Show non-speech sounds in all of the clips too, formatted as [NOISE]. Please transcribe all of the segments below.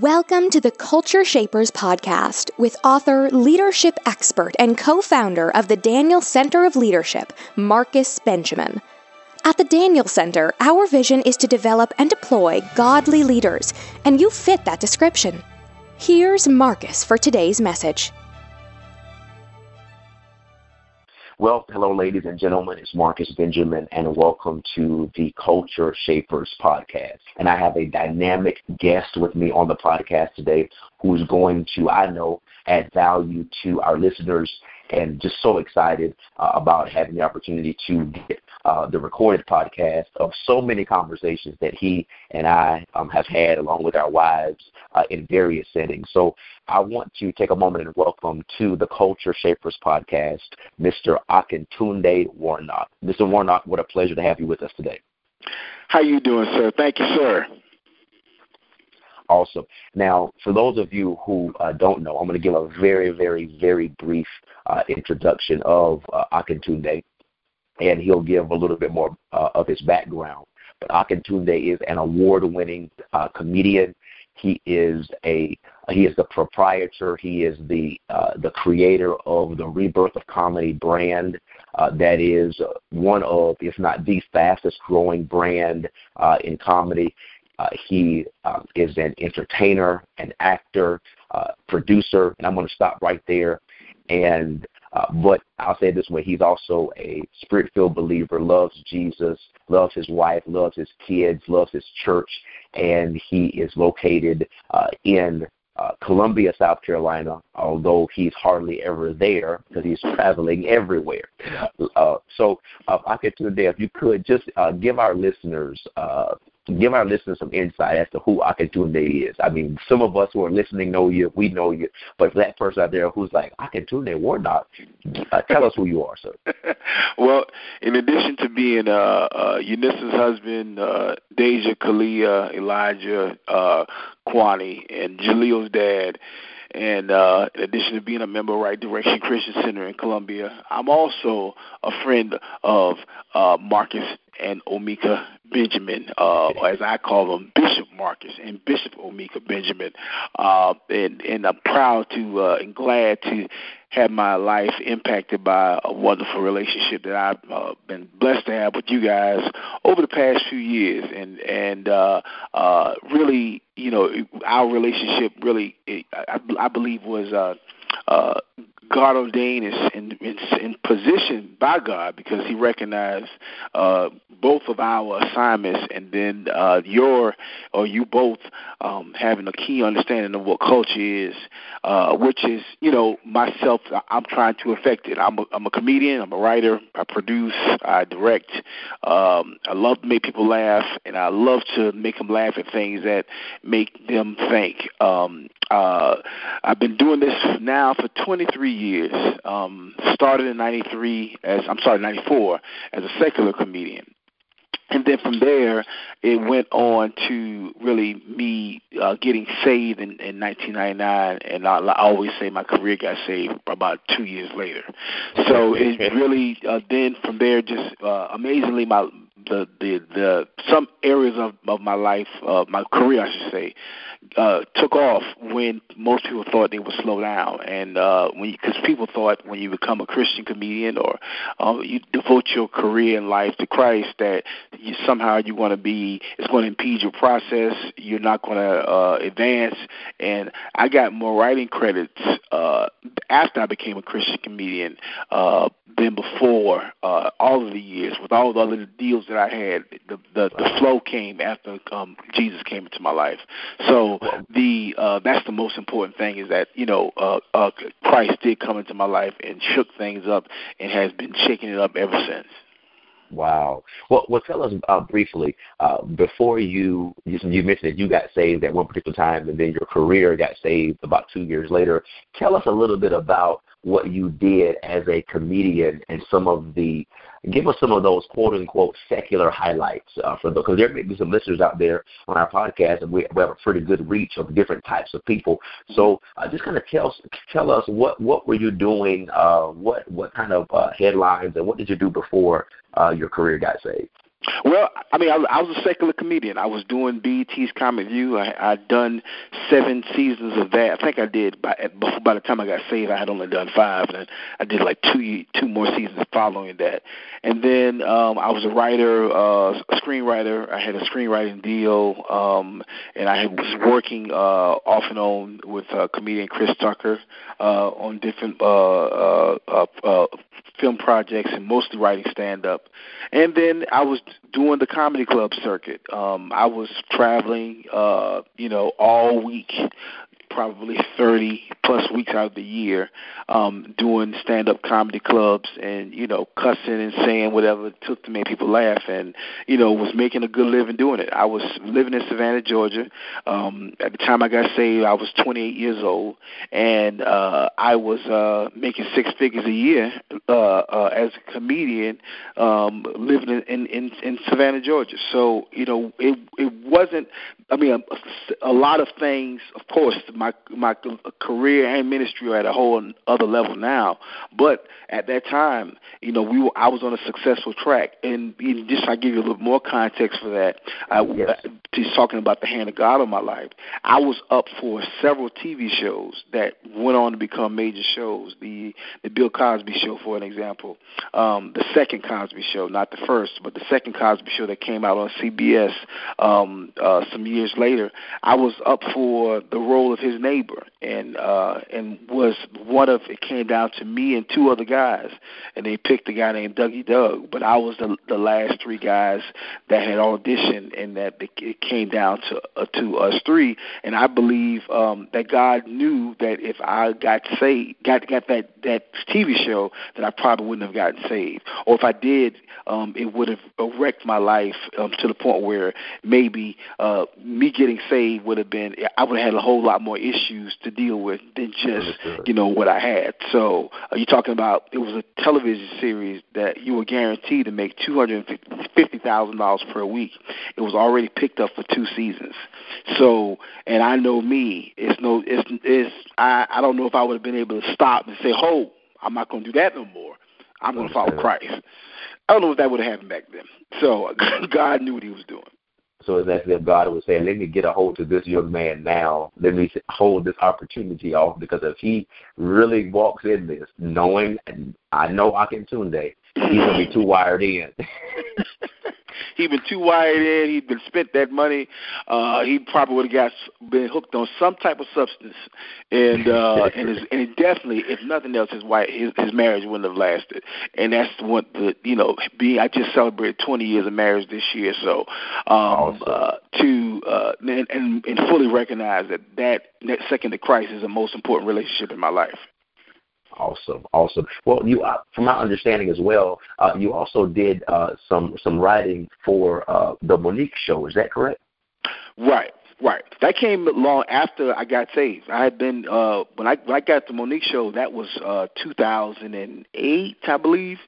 Welcome to the Culture Shapers podcast with author, leadership expert, and co founder of the Daniel Center of Leadership, Marcus Benjamin. At the Daniel Center, our vision is to develop and deploy godly leaders, and you fit that description. Here's Marcus for today's message. Well, hello, ladies and gentlemen. It's Marcus Benjamin, and welcome to the Culture Shapers podcast. And I have a dynamic guest with me on the podcast today who is going to, I know, add value to our listeners and just so excited uh, about having the opportunity to get uh, the recorded podcast of so many conversations that he and I um, have had along with our wives uh, in various settings. So I want to take a moment and welcome to the Culture Shapers podcast, Mr. Akintunde Warnock. Mr. Warnock, what a pleasure to have you with us today. How you doing, sir? Thank you, sir. Awesome. Now, for those of you who uh, don't know, I'm going to give a very, very, very brief uh, introduction of uh, Akintunde and he'll give a little bit more uh, of his background. But Akintunde is an award-winning uh, comedian. He is a he is the proprietor. He is the uh, the creator of the Rebirth of Comedy brand. Uh, that is one of, if not the fastest growing brand uh, in comedy. Uh, he uh, is an entertainer, an actor, uh, producer, and I'm going to stop right there. And uh, but I'll say this way: he's also a spirit-filled believer, loves Jesus, loves his wife, loves his kids, loves his church, and he is located uh, in uh, Columbia, South Carolina, although he's hardly ever there because he's traveling everywhere. Uh, so, uh, I could today, if you could just uh, give our listeners uh, give our listeners some insight as to who Akintunde is. I mean, some of us who are listening know you, we know you, but for that person out there who's like Akintunde Warnock, uh, tell us who you are, sir. [LAUGHS] well, in addition to being uh, uh, Eunice's husband, uh, Deja, Kalia, Elijah, uh, Kwani, and Jalil's dad, and uh, in addition to being a member of Right Direction Christian Center in Columbia, I'm also a friend of uh, Marcus and Omika Benjamin, uh, as I call them, Bishop Marcus and Bishop Omika Benjamin. Uh, and, and I'm proud to uh, and glad to have my life impacted by a wonderful relationship that I've uh, been blessed to have with you guys over the past few years, and and uh, uh, really, you know, our relationship really, I, I believe, was uh, uh, God ordained is in, position by God because He recognized uh, both of our assignments, and then uh, your or you both um, having a key understanding of what culture is, uh, which is you know myself. I'm trying to affect it. I'm a, I'm a comedian. I'm a writer. I produce. I direct. Um, I love to make people laugh, and I love to make them laugh at things that make them think. Um, uh, I've been doing this now for 23 years. Um, started in '93 as I'm sorry '94 as a secular comedian and then from there it went on to really me uh, getting saved in, in 1999 and I, I always say my career got saved about two years later so it [LAUGHS] really uh, then from there just uh, amazingly my the the the some areas of of my life uh my career I should say uh, took off when most people thought they would slow down, and uh, when because people thought when you become a Christian comedian or uh, you devote your career and life to Christ that you, somehow you're going to be it's going to impede your process. You're not going to uh, advance. And I got more writing credits uh, after I became a Christian comedian uh, than before. Uh, all of the years with all the other deals that I had, the the, the flow came after um, Jesus came into my life. So the uh, that's the most important thing is that you know uh, uh, Christ did come into my life and shook things up and has been shaking it up ever since. Wow. Well, well, tell us uh, briefly uh, before you, you you mentioned that you got saved at one particular time, and then your career got saved about two years later. Tell us a little bit about what you did as a comedian and some of the give us some of those quote unquote secular highlights uh, for because there may be some listeners out there on our podcast and we, we have a pretty good reach of different types of people. So uh, just kind of tell tell us what what were you doing uh, what what kind of uh, headlines and what did you do before uh, your career got saved Well, I mean, I, I was a secular comedian. I was doing BET's Comic View. I, I'd done seven seasons of that. I think I did by by the time I got saved. I had only done five, and I did like two two more seasons following that. And then um, I was a writer, uh, a screenwriter. I had a screenwriting deal, um, and I was working uh, off and on with uh, comedian Chris Tucker uh, on different uh, uh, uh, uh, film projects and mostly writing stand up. And then I was doing the comedy club circuit. Um, I was traveling, uh, you know, all week probably 30 plus weeks out of the year um, doing stand up comedy clubs and, you know, cussing and saying whatever it took to make people laugh and, you know, was making a good living doing it. I was living in Savannah, Georgia. Um, at the time I got saved, I was 28 years old, and uh, I was uh, making six figures a year uh, uh, as a comedian um, living in, in, in, in Savannah, Georgia. So, you know, it, it wasn't, I mean, a, a lot of things, of course, my my career and ministry are at a whole other level now. But at that time, you know, we were, I was on a successful track, and just I give you a little more context for that. I, yes. Just talking about the hand of God on my life, I was up for several TV shows that went on to become major shows. The the Bill Cosby Show, for an example, um, the second Cosby Show, not the first, but the second Cosby Show that came out on CBS um, uh, some years later. I was up for the role of his neighbor, and uh, and was one of it came down to me and two other guys, and they picked a guy named Dougie Doug, but I was the the last three guys that had auditioned, and that it came down to uh, to us three, and I believe um, that God knew that if I got saved, got got that that TV show, that I probably wouldn't have gotten saved, or if I did, um, it would have wrecked my life um, to the point where maybe uh, me getting saved would have been I would have had a whole lot more issues to deal with than just you know what I had. So uh, you're talking about it was a television series that you were guaranteed to make two hundred fifty thousand dollars per week. It was already picked up for two seasons. So and I know me, it's no, it's it's I I don't know if I would have been able to stop and say, "Hold, I'm not going to do that no more. I'm going to follow Christ." I don't know if that would have happened back then. So [LAUGHS] God knew what He was doing. So it's as if God was saying, let me get a hold of this young man now. Let me hold this opportunity off because if he really walks in this knowing, I know Akintunde, he's going to be too wired in. [LAUGHS] he'd been too wired in. He'd been spent that money. Uh, he probably would have got been hooked on some type of substance, and uh, [LAUGHS] and his, and definitely, if nothing else, his wife his, his marriage wouldn't have lasted. And that's what the you know being. I just celebrated 20 years of marriage this year, so um, awesome. uh, to uh, and, and and fully recognize that that that second to Christ is the most important relationship in my life. Awesome, awesome. Well, you, uh, from my understanding as well, uh, you also did uh, some some writing for uh, the Mo'Nique show. Is that correct? Right. Right. That came long after I got saved. I had been uh when I when I got the Mo'Nique show, that was uh 2008, I believe.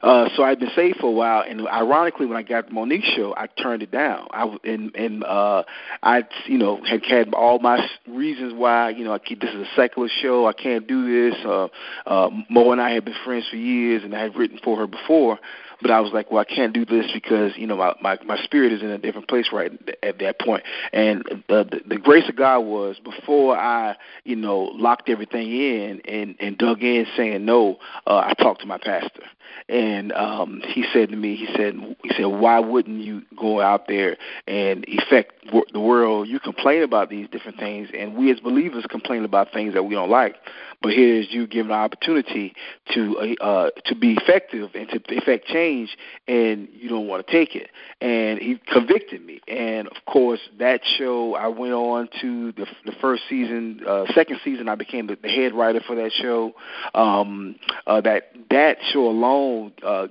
Uh so I'd been saved for a while and ironically when I got the Mo'Nique show, I turned it down. I and and uh I you know had had all my reasons why, you know, I keep, this is a secular show, I can't do this. Uh uh Mo and I had been friends for years and I had written for her before but I was like, well, I can't do this because you know my my, my spirit is in a different place right at that point. And the, the the grace of God was before I you know locked everything in and and dug in saying no. Uh, I talked to my pastor, and um, he said to me, he said he said, why wouldn't you go out there and affect the world? You complain about these different things, and we as believers complain about things that we don't like. But here's you given an opportunity to uh, uh, to be effective and to effect change, and you don't want to take it. And he convicted me. And of course, that show I went on to the, the first season, uh, second season. I became the, the head writer for that show. Um, uh, that that show alone uh,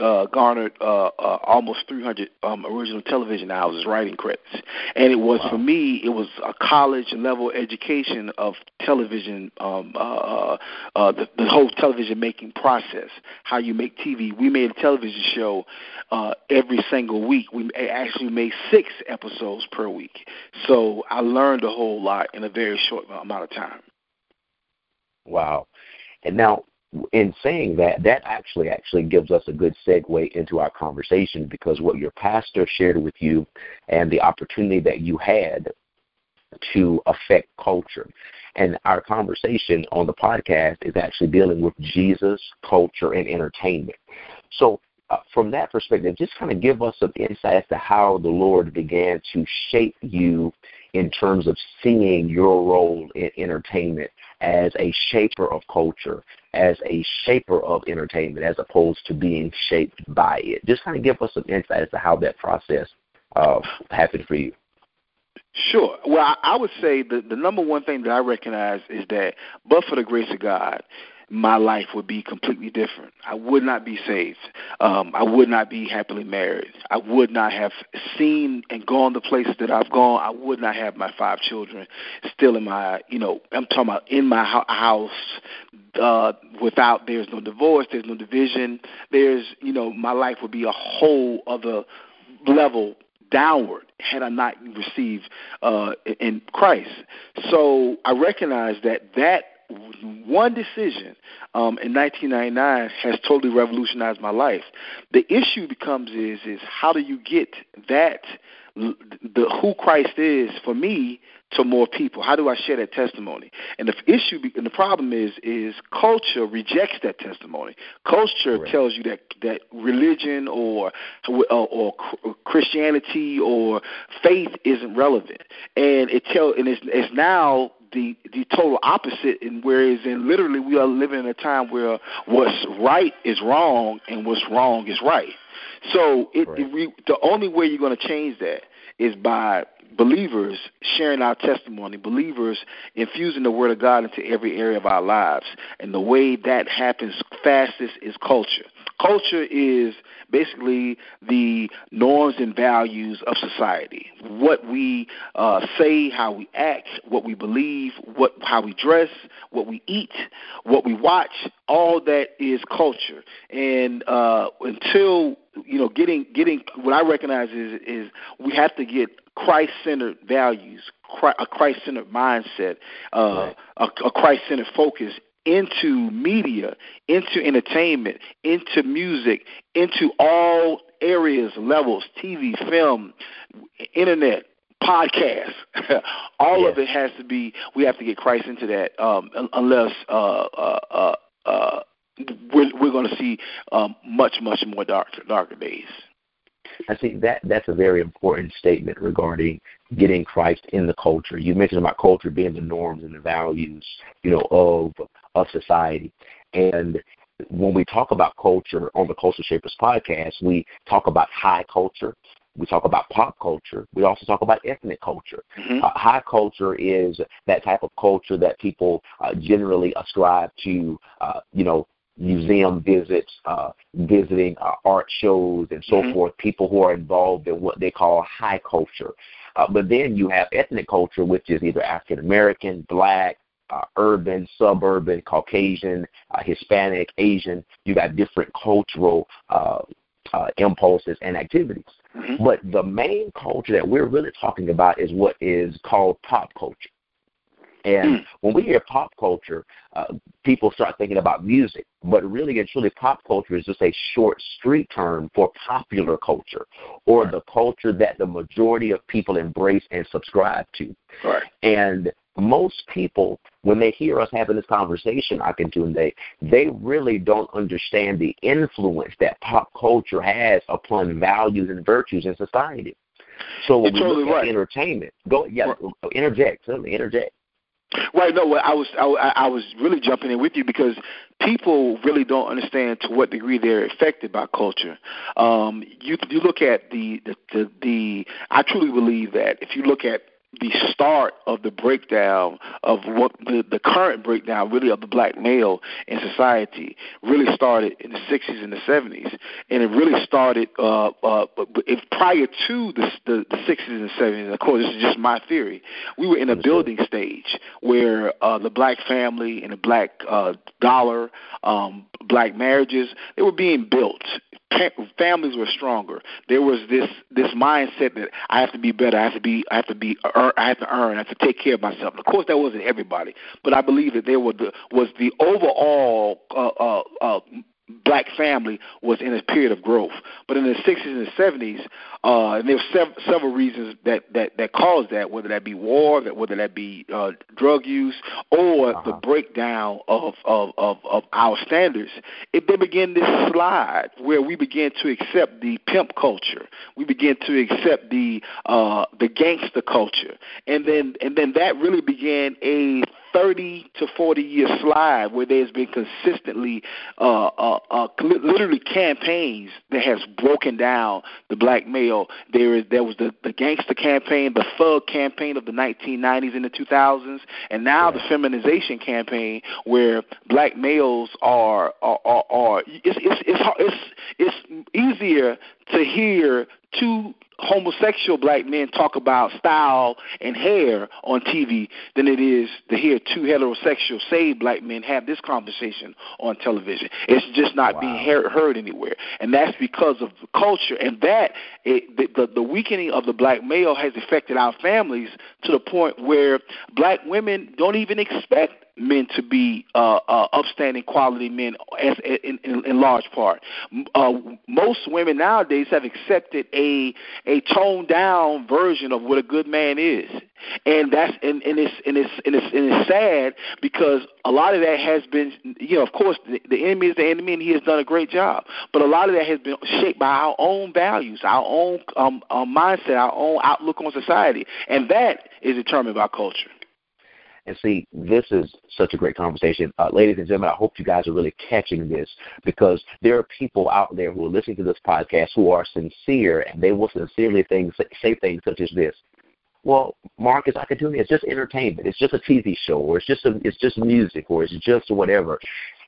uh, garnered uh, uh, almost 300 um, original television hours as writing credits, and it was wow. for me it was a college level education of television, um, uh, uh, uh, the, the whole television making process, how you make TV. We made a television show uh, every single week. We actually made six episodes per week, so I learned a whole lot in a very short amount of time. Wow. And now in saying that, that actually actually gives us a good segue into our conversation because what your pastor shared with you and the opportunity that you had to affect culture. And our conversation on the podcast is actually dealing with Jesus, culture, and entertainment. So, uh, from that perspective, just kind of give us some insight as to how the Lord began to shape you in terms of seeing your role in entertainment as a shaper of culture, as a shaper of entertainment, as opposed to being shaped by it. Just kind of give us some insight as to how that process uh, happened for you. Sure. Well, I, I would say the the number one thing that I recognize is that, but for the grace of God, my life would be completely different. I would not be saved. Um, I would not be happily married. I would not have seen and gone the places that I've gone. I would not have my five children still in my, you know, I'm talking about in my house. Uh, without there's no divorce, there's no division. There's, you know, my life would be a whole other level downward had I not received uh, in Christ. So I recognize that that one decision um, in 1999 has totally revolutionized my life. The issue becomes is is how do you get that the who Christ is for me to more people? How do I share that testimony? And the issue and the problem is is culture rejects that testimony. Culture right. tells you that that religion or or, or Christianity or faith isn't relevant, and it tell and it's it's now the the total opposite and whereas in literally we are living in a time where what's right is wrong and what's wrong is right so it, right. it the only way you're going to change that is by believers sharing our testimony, believers infusing the Word of God into every area of our lives. And the way that happens fastest is culture. Culture is basically the norms and values of society. What we uh, say, how we act, what we believe, what how we dress, what we eat, what we watch, all that is culture. And uh, until you know, getting getting what I recognize is is we have to get Christ-centered values, a Christ-centered mindset, uh, right. a, a Christ-centered focus into media, into entertainment, into music, into all areas, levels, TV, film, internet, podcast. [LAUGHS] all of it has to be. We have to get Christ into that, um, unless uh, uh, uh, uh, we're, we're going to see um, much, much more darker, darker days. I think that that's a very important statement regarding getting Christ in the culture. You mentioned about culture being the norms and the values, you know, of of society. And when we talk about culture on the Culture Shapers podcast, we talk about high culture. We talk about pop culture. We also talk about ethnic culture. Mm-hmm. Uh, high culture is that type of culture that people uh, generally ascribe to, uh, you know, museum visits, uh, visiting uh, art shows, and so mm-hmm. forth. People who are involved in what they call high culture. Uh, but then you have ethnic culture, which is either African American, black, uh, urban, suburban, Caucasian, uh, Hispanic, Asian. You got different cultural uh, uh, impulses and activities. Mm-hmm. But the main culture that we're really talking about is what is called pop culture. And mm. when we hear pop culture, uh, people start thinking about music, but really and truly, pop culture is just a short street term for popular culture, or right. the culture that the majority of people embrace and subscribe to. Right. And most people, when they hear us having this conversation, Akintunde, they they really don't understand the influence that pop culture has upon values and virtues in society. So when You're we totally look right. at entertainment, go yeah, right. interject, certainly interject. Right. No, I was I, I was really jumping in with you because people really don't understand to what degree they're affected by culture. Um, you you look at the the, the the I truly believe that if you look at the start of the breakdown of what the, the current breakdown really of the black male in society really started in the 60s and the 70s and it really started uh, uh, if prior to the, the, the 60s and 70s of course this is just my theory we were in a building stage where uh, the black family and the black uh, dollar um, black marriages they were being built families were stronger. There was this this mindset that I have to be better. I have to be. I have to be. Earn, I have to earn. I have to take care of myself. Of course, that wasn't everybody, but I believe that there was the was the overall uh, uh, uh, black family was in a period of growth. But in the 60s and the 70s, uh, and there were sev- several reasons that, that, that caused that, whether that be war, that whether that be uh, drug use, or uh-huh. the breakdown of, of, of, of our standards, it then began this slide where we began to accept the pimp culture. We began to accept the uh, the gangster culture, and then and then that really began a 30 to 40 year slide where there's been consistently, uh, uh, uh, literally campaigns that has broken down the black male. There is there was the, the gangster campaign, the thug campaign of the 1990s and the 2000s, and now the feminization campaign where black males are are are, are it's, it's it's it's it's easier to hear two homosexual black men talk about style and hair on TV than it is to hear two heterosexual saved black men have this conversation on television. It's just not wow. being heard, heard anywhere, and that's because of the culture. And that it, the, the the weakening of the black male has affected our families to the point where black women don't even expect men to be uh, uh, upstanding quality men as, in, in, in large part. Uh, most women nowadays have accepted a a toned down version of what a good man is, and that's and, and it's and it's and it's and it's sad because a lot of that has been you know of course the, the enemy is the enemy and he has done a great job, but a lot of that has been shaped by our own values, our own um, um, mindset, our own outlook on society, and that is determined by culture. And see, this is such a great conversation. Uh, ladies and gentlemen, I hope you guys are really catching this because there are people out there who are listening to this podcast who are sincere and they will sincerely things, say things such as this. Well, Marcus, I could do it. It's just entertainment. It's just a TV show, or it's just a, it's just music, or it's just whatever.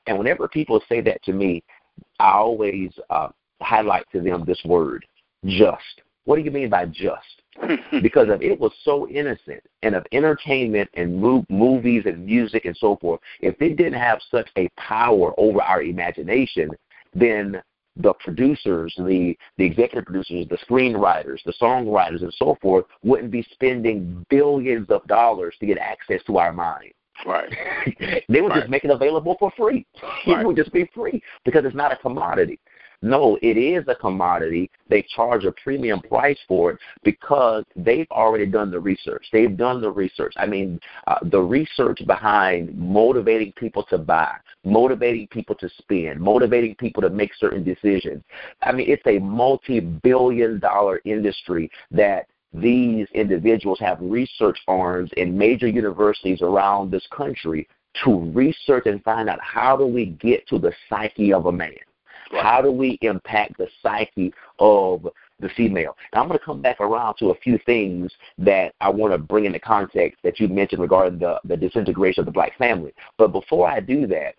And whenever people say that to me, I always uh, highlight to them this word, just. What do you mean by just? [LAUGHS] because of it was so innocent and of entertainment and mo- movies and music and so forth. If it didn't have such a power over our imagination, then the producers, the the executive producers, the screenwriters, the songwriters, and so forth wouldn't be spending billions of dollars to get access to our mind. Right. [LAUGHS] they would right. just make it available for free. [LAUGHS] Right. It would just be free because it's not a commodity. No, it is a commodity. They charge a premium price for it because they've already done the research. They've done the research. I mean, uh, the research behind motivating people to buy, motivating people to spend, motivating people to make certain decisions. I mean, it's a multi billion dollar industry that these individuals have research arms in major universities around this country to research and find out how do we get to the psyche of a man how do we impact the psyche of the female? Now, I'm going to come back around to a few things that I want to bring into context that you mentioned regarding the, the disintegration of the black family. But before I do that,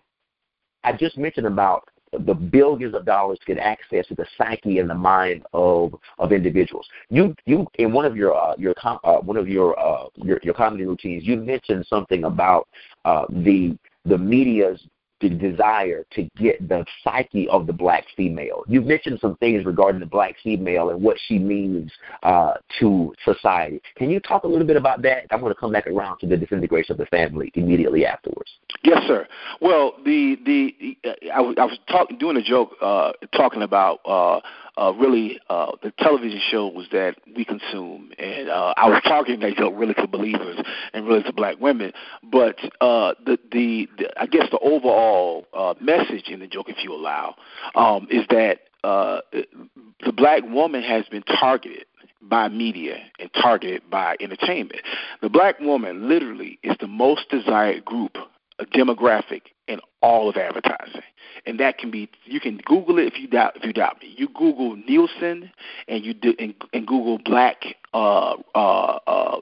I just mentioned about the billions of dollars to get access to the psyche and the mind of of individuals. You you in one of your uh, your uh, one of your, uh, your your comedy routines, you mentioned something about uh, the the media's the desire to get the psyche of the black female. You've mentioned some things regarding the black female and what she means uh, to society. Can you talk a little bit about that? I'm going to come back around to the disintegration of the family immediately afterwards. Yes, sir. Well, the the I, was, I was talking doing a joke uh, talking about uh, uh, really uh, the television shows that we consume, and uh, I was talking that joke really to believers and really to black women. But uh, the, the the I guess the overall uh, message in the joke, if you allow, um, is that uh, the black woman has been targeted by media and targeted by entertainment. The black woman literally is the most desired group, a demographic in all of advertising and that can be you can Google it if you doubt if you doubt me. You Google Nielsen and you do and, and Google black uh, uh, uh,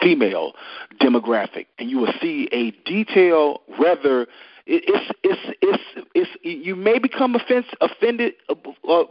female demographic, and you will see a detail rather it's it's it's it's you may become offense, offended uh, uh,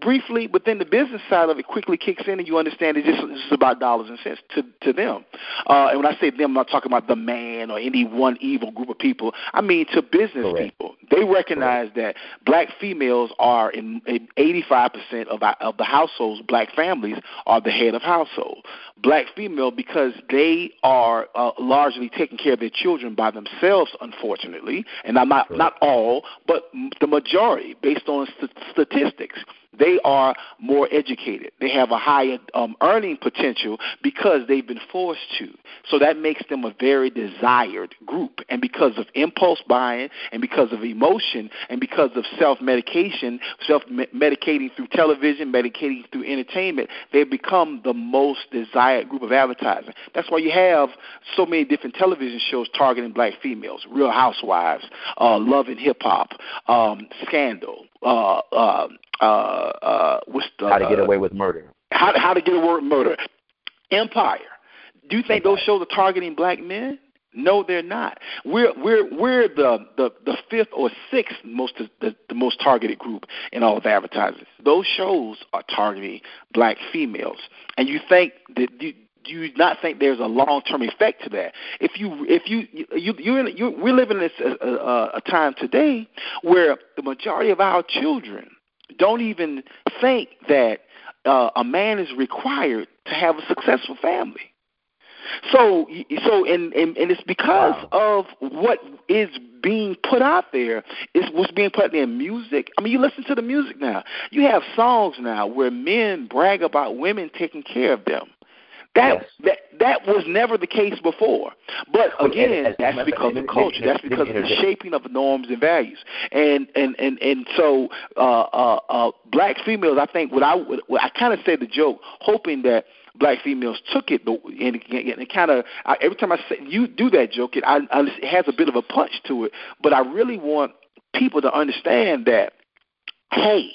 briefly, but then the business side of it quickly kicks in, and you understand it's just, it's just about dollars and cents to to them. Uh, and when I say them, I'm not talking about the man or any one evil group of people. I mean to business Correct. people. They recognize Correct. that black females are in 85% of our, of the households. Black families are the head of household. Black female because they are uh, largely taking care of their children by themselves, unfortunately, and I'm not not all, but the majority based on st- statistics they are more educated. They have a higher um, earning potential because they've been forced to. So that makes them a very desired group. And because of impulse buying, and because of emotion, and because of self medication, self medicating through television, medicating through entertainment, they've become the most desired group of advertising. That's why you have so many different television shows targeting black females Real Housewives, uh, Love and Hip Hop, um, Scandal. Uh, uh, uh, uh, what's the, How to Get Away with Murder. How, how to Get Away with Murder. Empire. Do you think those shows are targeting black men? No, they're not. We're we're we're the the, the fifth or sixth most the, the most targeted group in all of advertising. Those shows are targeting black females, and you think that you, do you not think there's a long term effect to that? If you if you you you're in, you we're living in this a, a, a time today where the majority of our children don't even think that uh, a man is required to have a successful family. So, so, and, and, and it's because wow. of what is being put out there. Is what's being put in music. I mean, you listen to the music now. You have songs now where men brag about women taking care of them. That that that was never the case before. But again, that's because of culture. That's because of the shaping of norms and values. And and and and so uh, uh, uh, black females, I think, what I what I kind of say the joke, hoping that black females took it and, and kind of every time I say you do that joke, it, I, I, it has a bit of a punch to it. But I really want people to understand that, hey,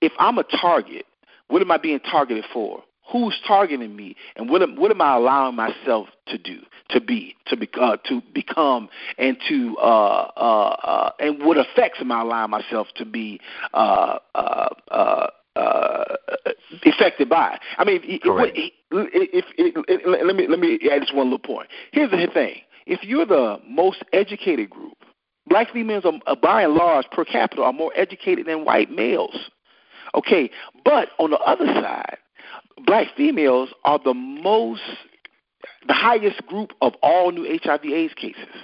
if I'm a target, what am I being targeted for? Who's targeting me and what am, what am I allowing myself to do to be to be uh, to become and to uh, uh, uh, and what effects am I allowing myself to be uh, uh, uh, uh, affected by? I mean, if, if, if, if, let me let me add this one little point. Here's the thing: if you're the most educated group, black females are, by and large per capita are more educated than white males. Okay, but on the other side, black females are the most, the highest group of all new HIV/AIDS cases.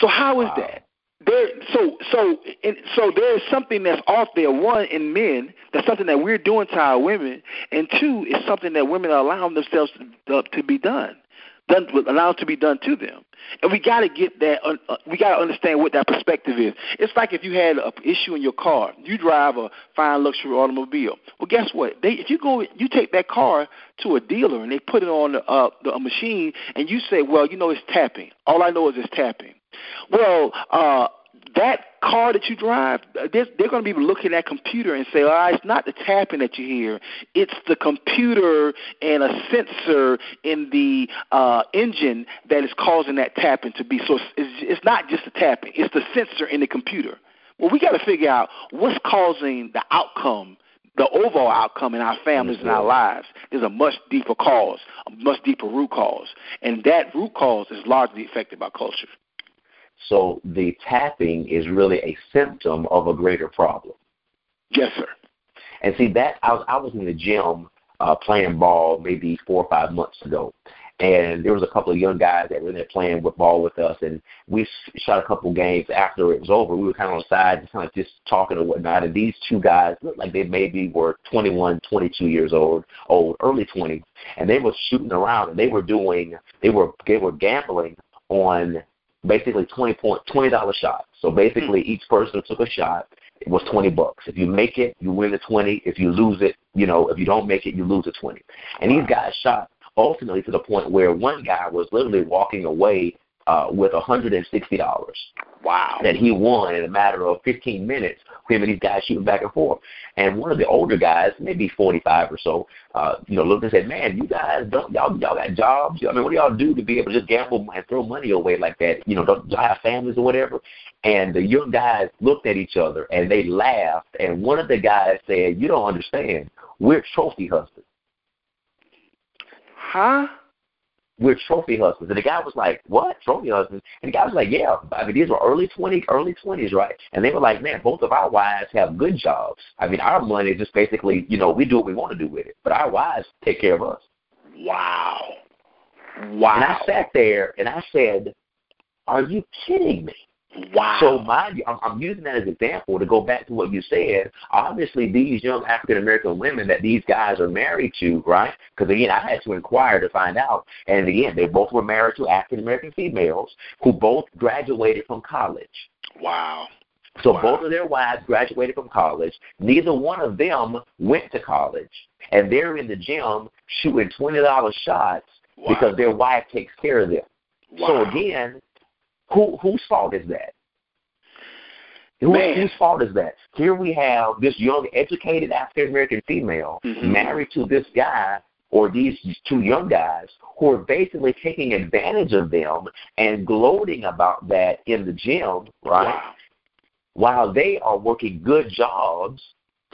So how is wow. that? There, so so and so there is something that's off there. One in men, that's something that we're doing to our women, and two is something that women are allowing themselves to, to be done done allowed to be done to them. And we got to get that. Uh, we got to understand what that perspective is. It's like if you had an issue in your car. You drive a fine luxury automobile. Well, guess what? They, if you go, you take that car to a dealer and they put it on the, uh, a machine, and you say, "Well, you know, it's tapping. All I know is it's tapping." Well, uh, that car that you drive, they're, they're going to be looking at computer and say, "Ah, oh, it's not the tapping that you hear; it's the computer and a sensor in the uh, engine that is causing that tapping to be." So it's, it's not just the tapping; it's the sensor in the computer. Well, we got to figure out what's causing the outcome the overall outcome in our families and our lives is a much deeper cause, a much deeper root cause. And that root cause is largely affected by culture. So the tapping is really a symptom of a greater problem. Yes, sir. And see that I was I was in the gym uh, playing ball maybe four or five months ago, and there was a couple of young guys that were there playing with ball with us, and we shot a couple games after it was over. We were kind of on the side, kind of just talking and whatnot. And these two guys looked like they maybe were 21, 22 years old, old, early 20s, and they were shooting around and they were doing, they were they were gambling on basically twenty point twenty dollar shot. So basically, mm-hmm. each person took a shot. It was twenty bucks. If you make it, you win the twenty. If you lose it, you know, if you don't make it, you lose the twenty. And these guys shot ultimately to the point where one guy was literally walking away uh, with $160. Wow. That he won in a matter of 15 minutes, him and these guys shooting back and forth. And one of the older guys, maybe 45 or so, uh, you know, looked and said, man, you guys, don't, y'all, y'all got jobs? I mean, what do y'all do to be able to just gamble and throw money away like that? You know, don't y'all have families or whatever? and the young guys looked at each other and they laughed. And one of the guys said, "You don't understand. We're trophy husbands." Huh? We're trophy husbands. And the guy was like, what? Trophy husbands? And the guy was like, yeah. I mean, these were early 20s, early 20s, right? And they were like, man, both of our wives have good jobs. I mean, our money is just basically, you know, we do what we want to do with it. But our wives take care of us. Wow. Wow. And I sat there and I said, are you kidding me? Wow. So mind you, I'm, I'm using that as an example to go back to what you said. Obviously, these young African American women that these guys are married to, right? Because again, I had to inquire to find out. And again, they both were married to African American females who both graduated from college. Wow. So wow. both of their wives graduated from college. Neither one of them went to college, and they're in the gym shooting twenty dollars shots wow. because their wife takes care of them. Wow. So again, who whose fault is that? Who, whose fault is that? Here we have this young, educated African American female mm-hmm. married to this guy or these two young guys who are basically taking advantage of them and gloating about that in the gym, right? Wow. While they are working good jobs,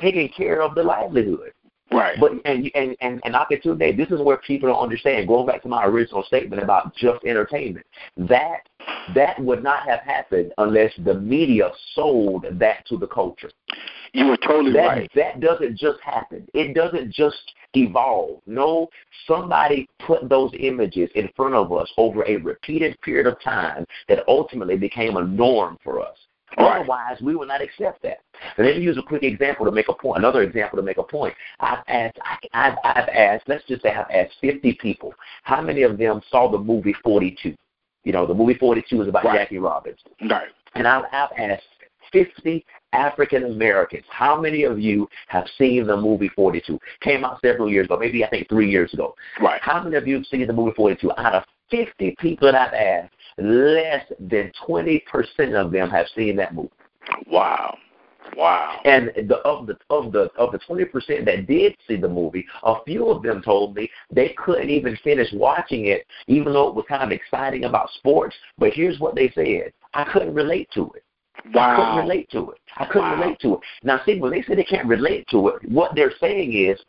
taking care of the livelihood. Right. But and and and and opportunity. This is where people don't understand. Going back to my original statement about just entertainment, that that would not have happened unless the media sold that to the culture. You were totally that, right. That doesn't just happen. It doesn't just evolve. No, somebody put those images in front of us over a repeated period of time that ultimately became a norm for us. Right. Otherwise, we will not accept that. And let me use a quick example to make a point. Another example to make a point. I've asked. I've, I've asked. Let's just say I've asked 50 people. How many of them saw the movie 42? You know, the movie 42 is about right. Jackie Robinson. Right. And I've, I've asked 50 African Americans. How many of you have seen the movie 42? Came out several years ago, maybe I think three years ago. Right. How many of you have seen the movie 42? Out of 50 people that I've asked, less than 20% of them have seen that movie. Wow. Wow. And the of the of the of the twenty percent that did see the movie, a few of them told me they couldn't even finish watching it, even though it was kind of exciting about sports. But here's what they said: I couldn't relate to it. Wow. I couldn't relate to it. I couldn't wow. relate to it. Now, see, when they say they can't relate to it, what they're saying is,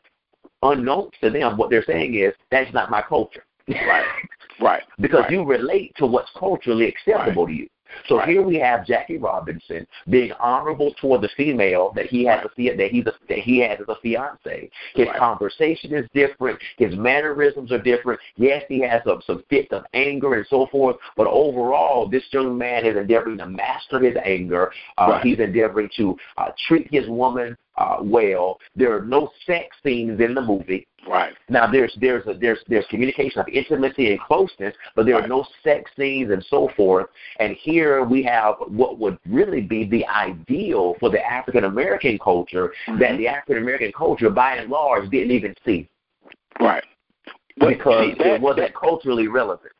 unknown to them, what they're saying is that's not my culture. Right. [LAUGHS] Right. because right. you relate to what's culturally acceptable right. to you. So right. here we have Jackie Robinson being honorable toward the female that he has right. a that he's a, that he has as a fiance. His right. conversation is different. His mannerisms are different. Yes, he has some some fits of anger and so forth. But overall, this young man is endeavoring to master his anger. Uh, he's endeavoring to uh, treat his woman uh, well. There are no sex scenes in the movie. Right. Now there's there's a, there's there's communication of intimacy and closeness, but there right. are no sex scenes and so forth. And here we have what would really be the ideal for the African American culture mm-hmm. that the African American culture, by and large, didn't even see. Right. But, because see, that, it wasn't that, culturally relevant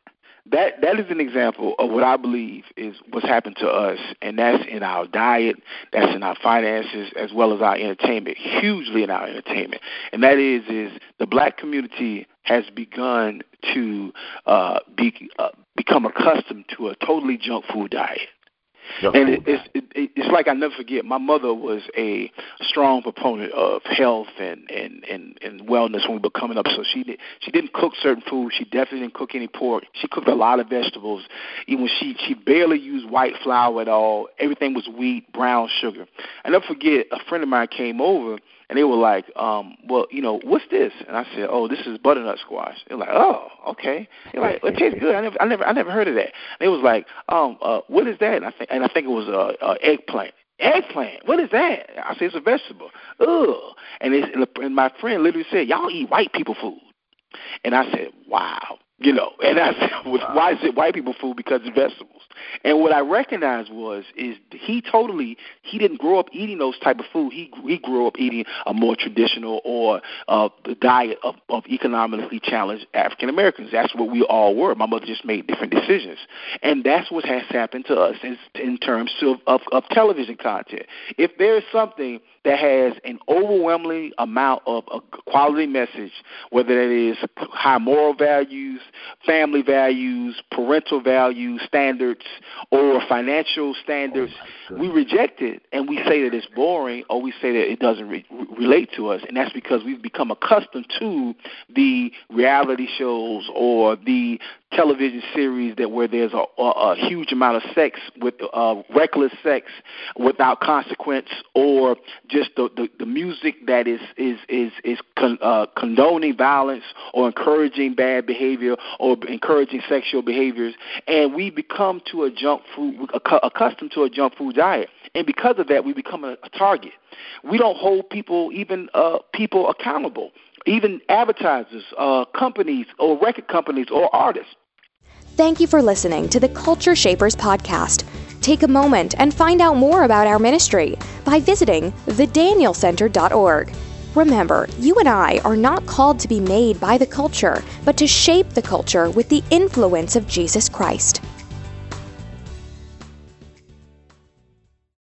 that that is an example of what I believe is what's happened to us, and that's in our diet, that's in our finances, as well as our entertainment, hugely in our entertainment. And that is is the black community has begun to uh, be uh, become accustomed to a totally junk food diet. And it, it's it, it's like I never forget. My mother was a strong proponent of health and and and and wellness when we were coming up. So she did she didn't cook certain foods. She definitely didn't cook any pork. She cooked a lot of vegetables. Even she she barely used white flour at all. Everything was wheat, brown sugar. I never forget. A friend of mine came over and they were like, um, well, you know, what's this? And I said, oh, this is butternut squash. They're like, oh, okay. They're like, well, it tastes good. I never, I never, I never heard of that. And it was like, um, uh, what is that? And I think, and I think it was a uh, uh, eggplant. Eggplant. What is that? I said it's a vegetable. Ugh. And, it's, and my friend literally said, y'all eat white people food. And I said, wow. You know, and I said, why is it white people food? Because it's vegetables. And what I recognized was is he totally he didn't grow up eating those type of food. He he grew up eating a more traditional or uh, the diet of, of economically challenged African Americans. That's what we all were. My mother just made different decisions, and that's what has happened to us in, in terms of, of of television content. If there is something that has an overwhelming amount of a quality message, whether that is high moral values, family values, parental values, standards, or financial standards, oh we reject it and we say that it's boring or we say that it doesn't re- relate to us. And that's because we've become accustomed to the reality shows or the television series that where there's a, a, a huge amount of sex with uh, reckless sex without consequence, or just the, the, the music that is is is is con, uh, condoning violence or encouraging bad behavior or encouraging sexual behaviors, and we become to a junk food accustomed to a junk food diet, and because of that, we become a, a target. We don't hold people even uh, people accountable even advertisers, uh, companies, or record companies, or artists. Thank you for listening to the Culture Shapers podcast. Take a moment and find out more about our ministry by visiting thedanielcenter.org. Remember, you and I are not called to be made by the culture, but to shape the culture with the influence of Jesus Christ.